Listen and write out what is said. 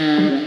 Mm-hmm.